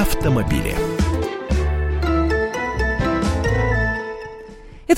автомобили.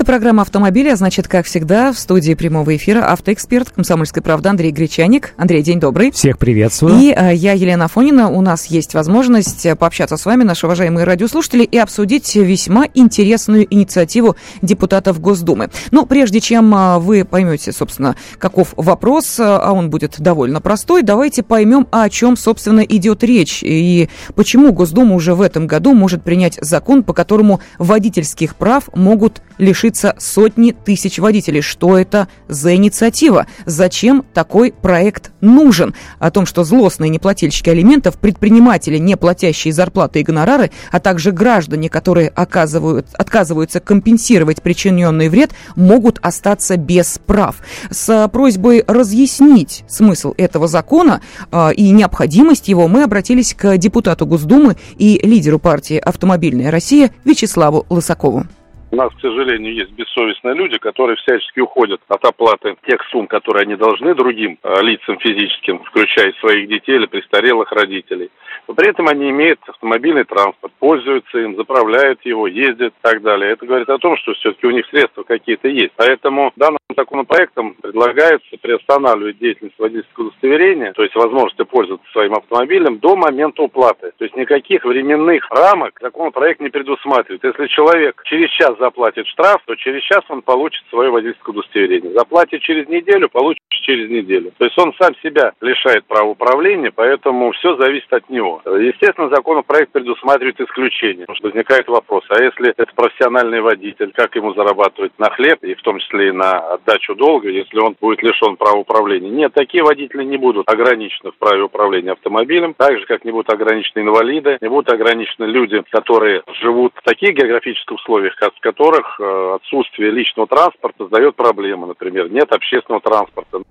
Программа «Автомобили», а значит, как всегда, в студии прямого эфира автоэксперт «Комсомольской правды» Андрей Гречаник. Андрей, день добрый. Всех приветствую. И а, я, Елена Фонина. У нас есть возможность э, пообщаться с вами, наши уважаемые радиослушатели, и обсудить весьма интересную инициативу депутатов Госдумы. Но прежде чем а, вы поймете, собственно, каков вопрос, а он будет довольно простой, давайте поймем, о чем, собственно, идет речь и почему Госдума уже в этом году может принять закон, по которому водительских прав могут лишиться сотни тысяч водителей. Что это за инициатива? Зачем такой проект нужен? О том, что злостные неплательщики алиментов, предприниматели, не платящие зарплаты и гонорары, а также граждане, которые оказывают, отказываются компенсировать причиненный вред, могут остаться без прав. С просьбой разъяснить смысл этого закона э, и необходимость его мы обратились к депутату Госдумы и лидеру партии «Автомобильная Россия» Вячеславу Лысакову. У нас, к сожалению, есть бессовестные люди, которые всячески уходят от оплаты тех сумм, которые они должны другим э, лицам физическим, включая своих детей или престарелых родителей. Но при этом они имеют автомобильный транспорт, пользуются им, заправляют его, ездят и так далее. Это говорит о том, что все-таки у них средства какие-то есть. Поэтому данным законопроектом предлагается приостанавливать деятельность водительского удостоверения, то есть возможности пользоваться своим автомобилем до момента уплаты. То есть никаких временных рамок законопроект не предусматривает. Если человек через час заплатит штраф, то через час он получит свое водительское удостоверение. Заплатит через неделю, получит через неделю. То есть он сам себя лишает права управления, поэтому все зависит от него. Естественно, законопроект предусматривает исключение, возникает вопрос, а если это профессиональный водитель, как ему зарабатывать на хлеб, и в том числе и на отдачу долга, если он будет лишен права управления? Нет, такие водители не будут ограничены в праве управления автомобилем, так же, как не будут ограничены инвалиды, не будут ограничены люди, которые живут в таких географических условиях, в которых э, отсутствие личного транспорта создает проблемы. Например, нет общественного транспорта.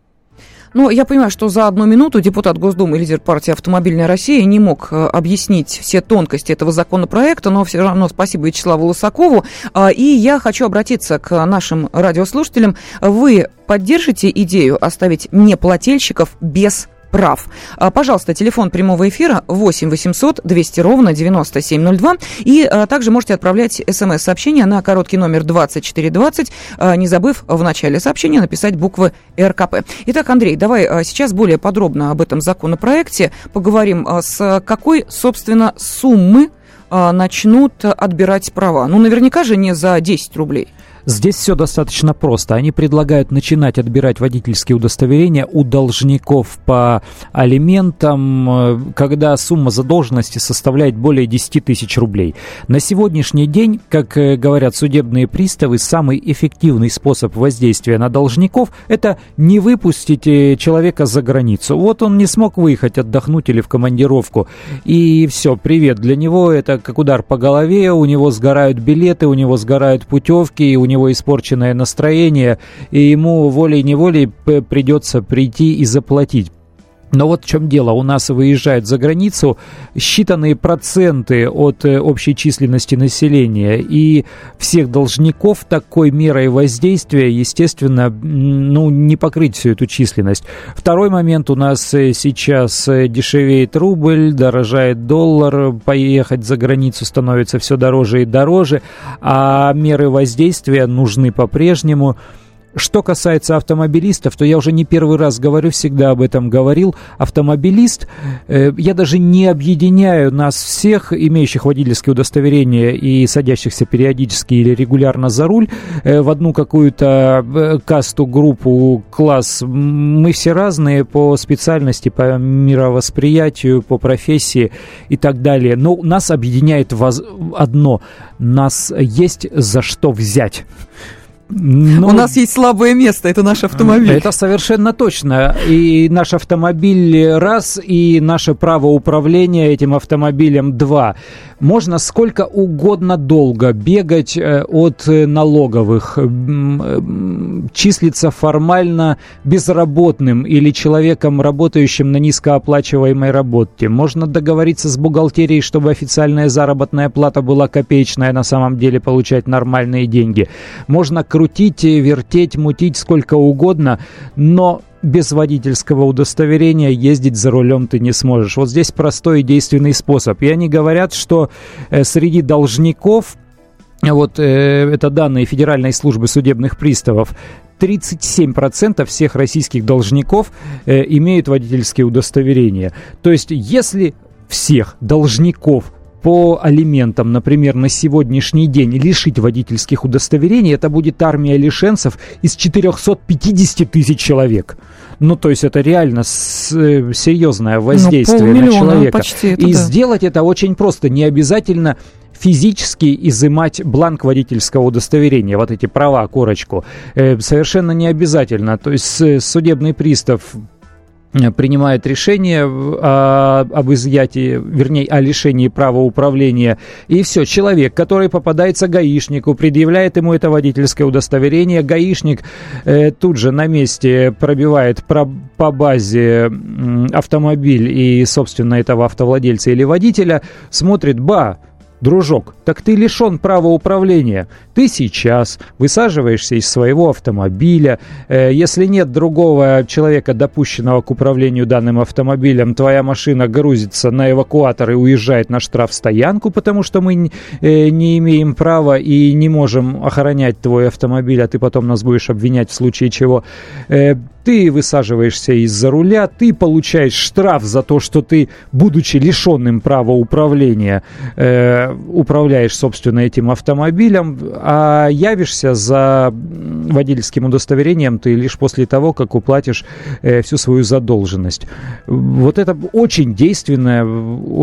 Ну, я понимаю, что за одну минуту депутат Госдумы и лидер партии «Автомобильная Россия» не мог э, объяснить все тонкости этого законопроекта, но все равно спасибо Вячеславу Лысакову. А, и я хочу обратиться к нашим радиослушателям. Вы поддержите идею оставить неплательщиков без прав. А, пожалуйста, телефон прямого эфира 8 800 200 ровно 9702. И а, также можете отправлять смс-сообщение на короткий номер 2420, а, не забыв в начале сообщения написать буквы РКП. Итак, Андрей, давай сейчас более подробно об этом законопроекте поговорим. С какой, собственно, суммы начнут отбирать права? Ну, наверняка же не за 10 рублей. Здесь все достаточно просто. Они предлагают начинать отбирать водительские удостоверения у должников по алиментам, э, когда сумма задолженности составляет более 10 тысяч рублей. На сегодняшний день, как э, говорят судебные приставы, самый эффективный способ воздействия на должников – это не выпустить э, человека за границу. Вот он не смог выехать отдохнуть или в командировку, и все, привет. Для него это как удар по голове, у него сгорают билеты, у него сгорают путевки, у него него испорченное настроение, и ему волей-неволей придется прийти и заплатить. Но вот в чем дело. У нас выезжают за границу считанные проценты от э, общей численности населения. И всех должников такой мерой воздействия, естественно, ну, не покрыть всю эту численность. Второй момент. У нас э, сейчас э, дешевеет рубль, дорожает доллар, поехать за границу становится все дороже и дороже, а меры воздействия нужны по-прежнему. Что касается автомобилистов, то я уже не первый раз говорю, всегда об этом говорил. Автомобилист, э, я даже не объединяю нас всех, имеющих водительское удостоверение и садящихся периодически или регулярно за руль, э, в одну какую-то э, касту, группу, класс. Мы все разные по специальности, по мировосприятию, по профессии и так далее. Но нас объединяет одно. Нас есть за что взять. Ну, У нас есть слабое место, это наш автомобиль. Это совершенно точно. И наш автомобиль раз, и наше право управления этим автомобилем два. Можно сколько угодно долго бегать э, от э, налоговых, числиться формально безработным или человеком, работающим на низкооплачиваемой работе. Можно договориться с бухгалтерией, чтобы официальная заработная плата была копеечная, на самом деле получать нормальные деньги. Можно крутить, вертеть, мутить сколько угодно, но без водительского удостоверения ездить за рулем ты не сможешь. Вот здесь простой и действенный способ. И они говорят, что э, среди должников вот э, это данные Федеральной службы судебных приставов, 37% всех российских должников э, имеют водительские удостоверения. То есть, если всех должников по алиментам, например, на сегодняшний день лишить водительских удостоверений, это будет армия лишенцев из 450 тысяч человек. Ну, то есть это реально э, серьезное воздействие ну, на человека. Почти это, И да. сделать это очень просто. Не обязательно физически изымать бланк водительского удостоверения, вот эти права, корочку, э, совершенно не обязательно. То есть судебный пристав Э, принимает решение о, об изъятии, вернее, о лишении права управления. И все, человек, который попадается гаишнику, предъявляет ему это водительское удостоверение, гаишник э, тут же на месте пробивает про, по базе э, автомобиль и, собственно, этого автовладельца или водителя, смотрит, ба, Дружок, так ты лишен права управления. Ты сейчас высаживаешься из своего автомобиля. Э, если нет другого человека, допущенного к управлению данным автомобилем, твоя машина грузится на эвакуатор и уезжает на штрафстоянку, потому что мы э, не имеем права и не можем охранять твой автомобиль, а ты потом нас будешь обвинять в случае чего. Ты высаживаешься из-за руля, ты получаешь штраф за то, что ты, будучи лишенным права управления, э, управляешь, собственно, этим автомобилем, а явишься за водительским удостоверением ты лишь после того, как уплатишь э, всю свою задолженность. Вот это очень действенная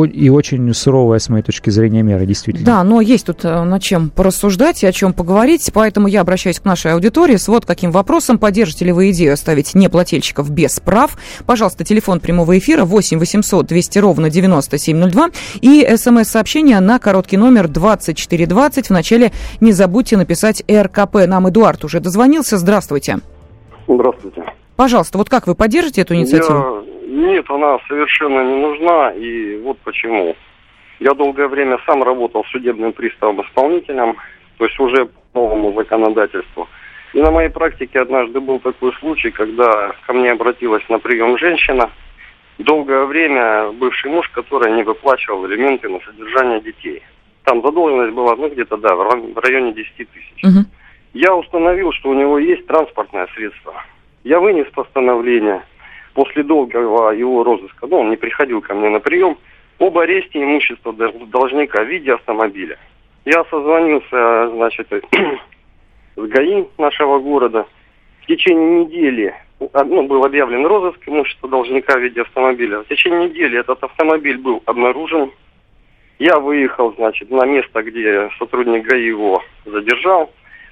и очень суровая, с моей точки зрения, мера, действительно. Да, но есть тут э, над чем порассуждать и о чем поговорить, поэтому я обращаюсь к нашей аудитории с вот каким вопросом. Поддержите ли вы идею оставить оставить неплательщиков без прав. Пожалуйста, телефон прямого эфира 8 800 200 ровно 9702 и смс-сообщение на короткий номер 2420. Вначале не забудьте написать РКП. Нам Эдуард уже дозвонился. Здравствуйте. Здравствуйте. Пожалуйста, вот как вы поддержите эту инициативу? Я... Нет, она совершенно не нужна, и вот почему. Я долгое время сам работал судебным приставом-исполнителем, то есть уже по новому законодательству – и на моей практике однажды был такой случай, когда ко мне обратилась на прием женщина, долгое время бывший муж, который не выплачивал элементы на содержание детей. Там задолженность была, ну, где-то, да, в районе 10 тысяч. Угу. Я установил, что у него есть транспортное средство. Я вынес постановление после долгого его розыска, ну, он не приходил ко мне на прием, об аресте имущества должника в виде автомобиля. Я созвонился, значит, с ГАИ нашего города. В течение недели ну, был объявлен розыск имущества должника в виде автомобиля. В течение недели этот автомобиль был обнаружен. Я выехал, значит, на место, где сотрудник ГАИ его задержал,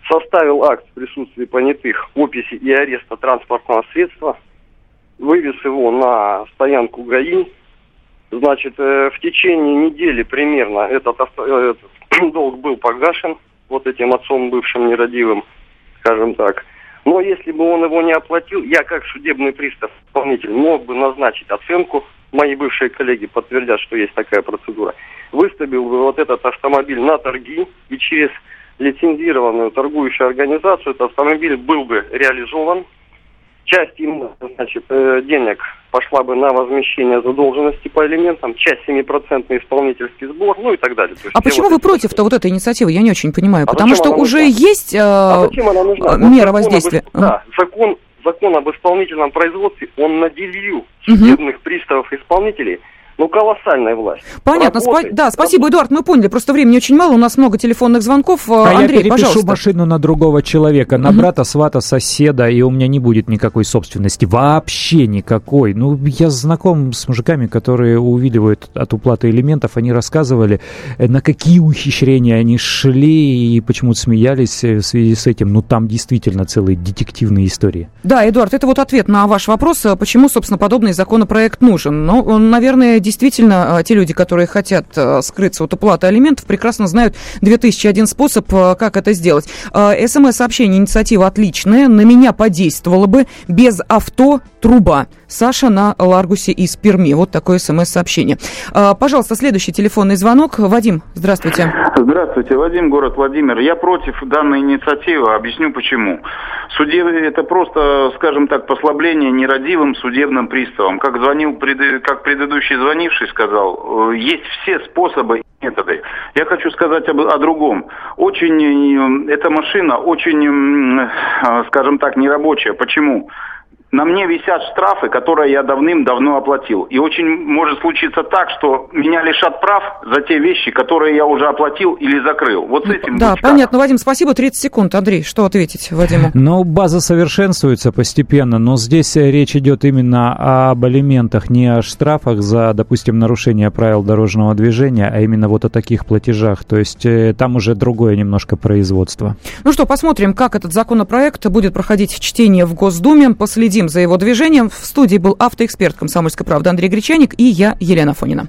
составил акт в присутствии понятых описи и ареста транспортного средства, вывез его на стоянку ГАИ. Значит, э, в течение недели примерно этот, авто, э, этот долг был погашен – вот этим отцом бывшим нерадивым, скажем так. Но если бы он его не оплатил, я как судебный пристав, исполнитель, мог бы назначить оценку, мои бывшие коллеги подтвердят, что есть такая процедура, выставил бы вот этот автомобиль на торги, и через лицензированную торгующую организацию этот автомобиль был бы реализован, часть им, значит, э, денег пошла бы на возмещение задолженности по элементам, часть 7% исполнительский сбор, ну и так далее. а почему вот вы против-то вот этой инициативы? Я не очень понимаю. А Потому что уже нужна? есть э, а мера воздействия. Об, да, закон, закон об исполнительном производстве, он наделил судебных угу. приставов исполнителей ну, колоссальная власть. Понятно. Спа- да, спасибо, Эдуард, мы поняли. Просто времени очень мало, у нас много телефонных звонков. А Андрей, я перепишу пожалуйста. машину на другого человека, на угу. брата, свата, соседа, и у меня не будет никакой собственности. Вообще никакой. Ну, я знаком с мужиками, которые увиливают от уплаты элементов. Они рассказывали, э, на какие ухищрения они шли и почему-то смеялись э, в связи с этим. Ну, там действительно целые детективные истории. Да, Эдуард, это вот ответ на ваш вопрос, э, почему, собственно, подобный законопроект нужен. Ну, наверное, действительно, а, те люди, которые хотят а, скрыться от уплаты алиментов, прекрасно знают 2001 способ, а, как это сделать. СМС-сообщение, инициатива отличная, на меня подействовала бы без авто труба. Саша на Ларгусе из Перми. Вот такое смс-сообщение. А, пожалуйста, следующий телефонный звонок. Вадим, здравствуйте. Здравствуйте, Вадим, город Владимир. Я против данной инициативы. Объясню почему. Судеб... Это просто, скажем так, послабление нерадивым судебным приставам. Как звонил, как предыдущий звонивший сказал, э, есть все способы методы. Я хочу сказать об, о другом. Очень э, эта машина очень, э, скажем так, нерабочая. Почему? На мне висят штрафы, которые я давным-давно оплатил. И очень может случиться так, что меня лишат прав за те вещи, которые я уже оплатил или закрыл. Вот с этим Да, понятно. Вадим, спасибо. 30 секунд. Андрей, что ответить Вадиму? Ну, база совершенствуется постепенно, но здесь речь идет именно об алиментах, не о штрафах за, допустим, нарушение правил дорожного движения, а именно вот о таких платежах. То есть э, там уже другое немножко производство. Ну что, посмотрим, как этот законопроект будет проходить в чтении в Госдуме. Последим следим за его движением. В студии был автоэксперт «Комсомольской правды» Андрей Гречаник и я, Елена Фонина.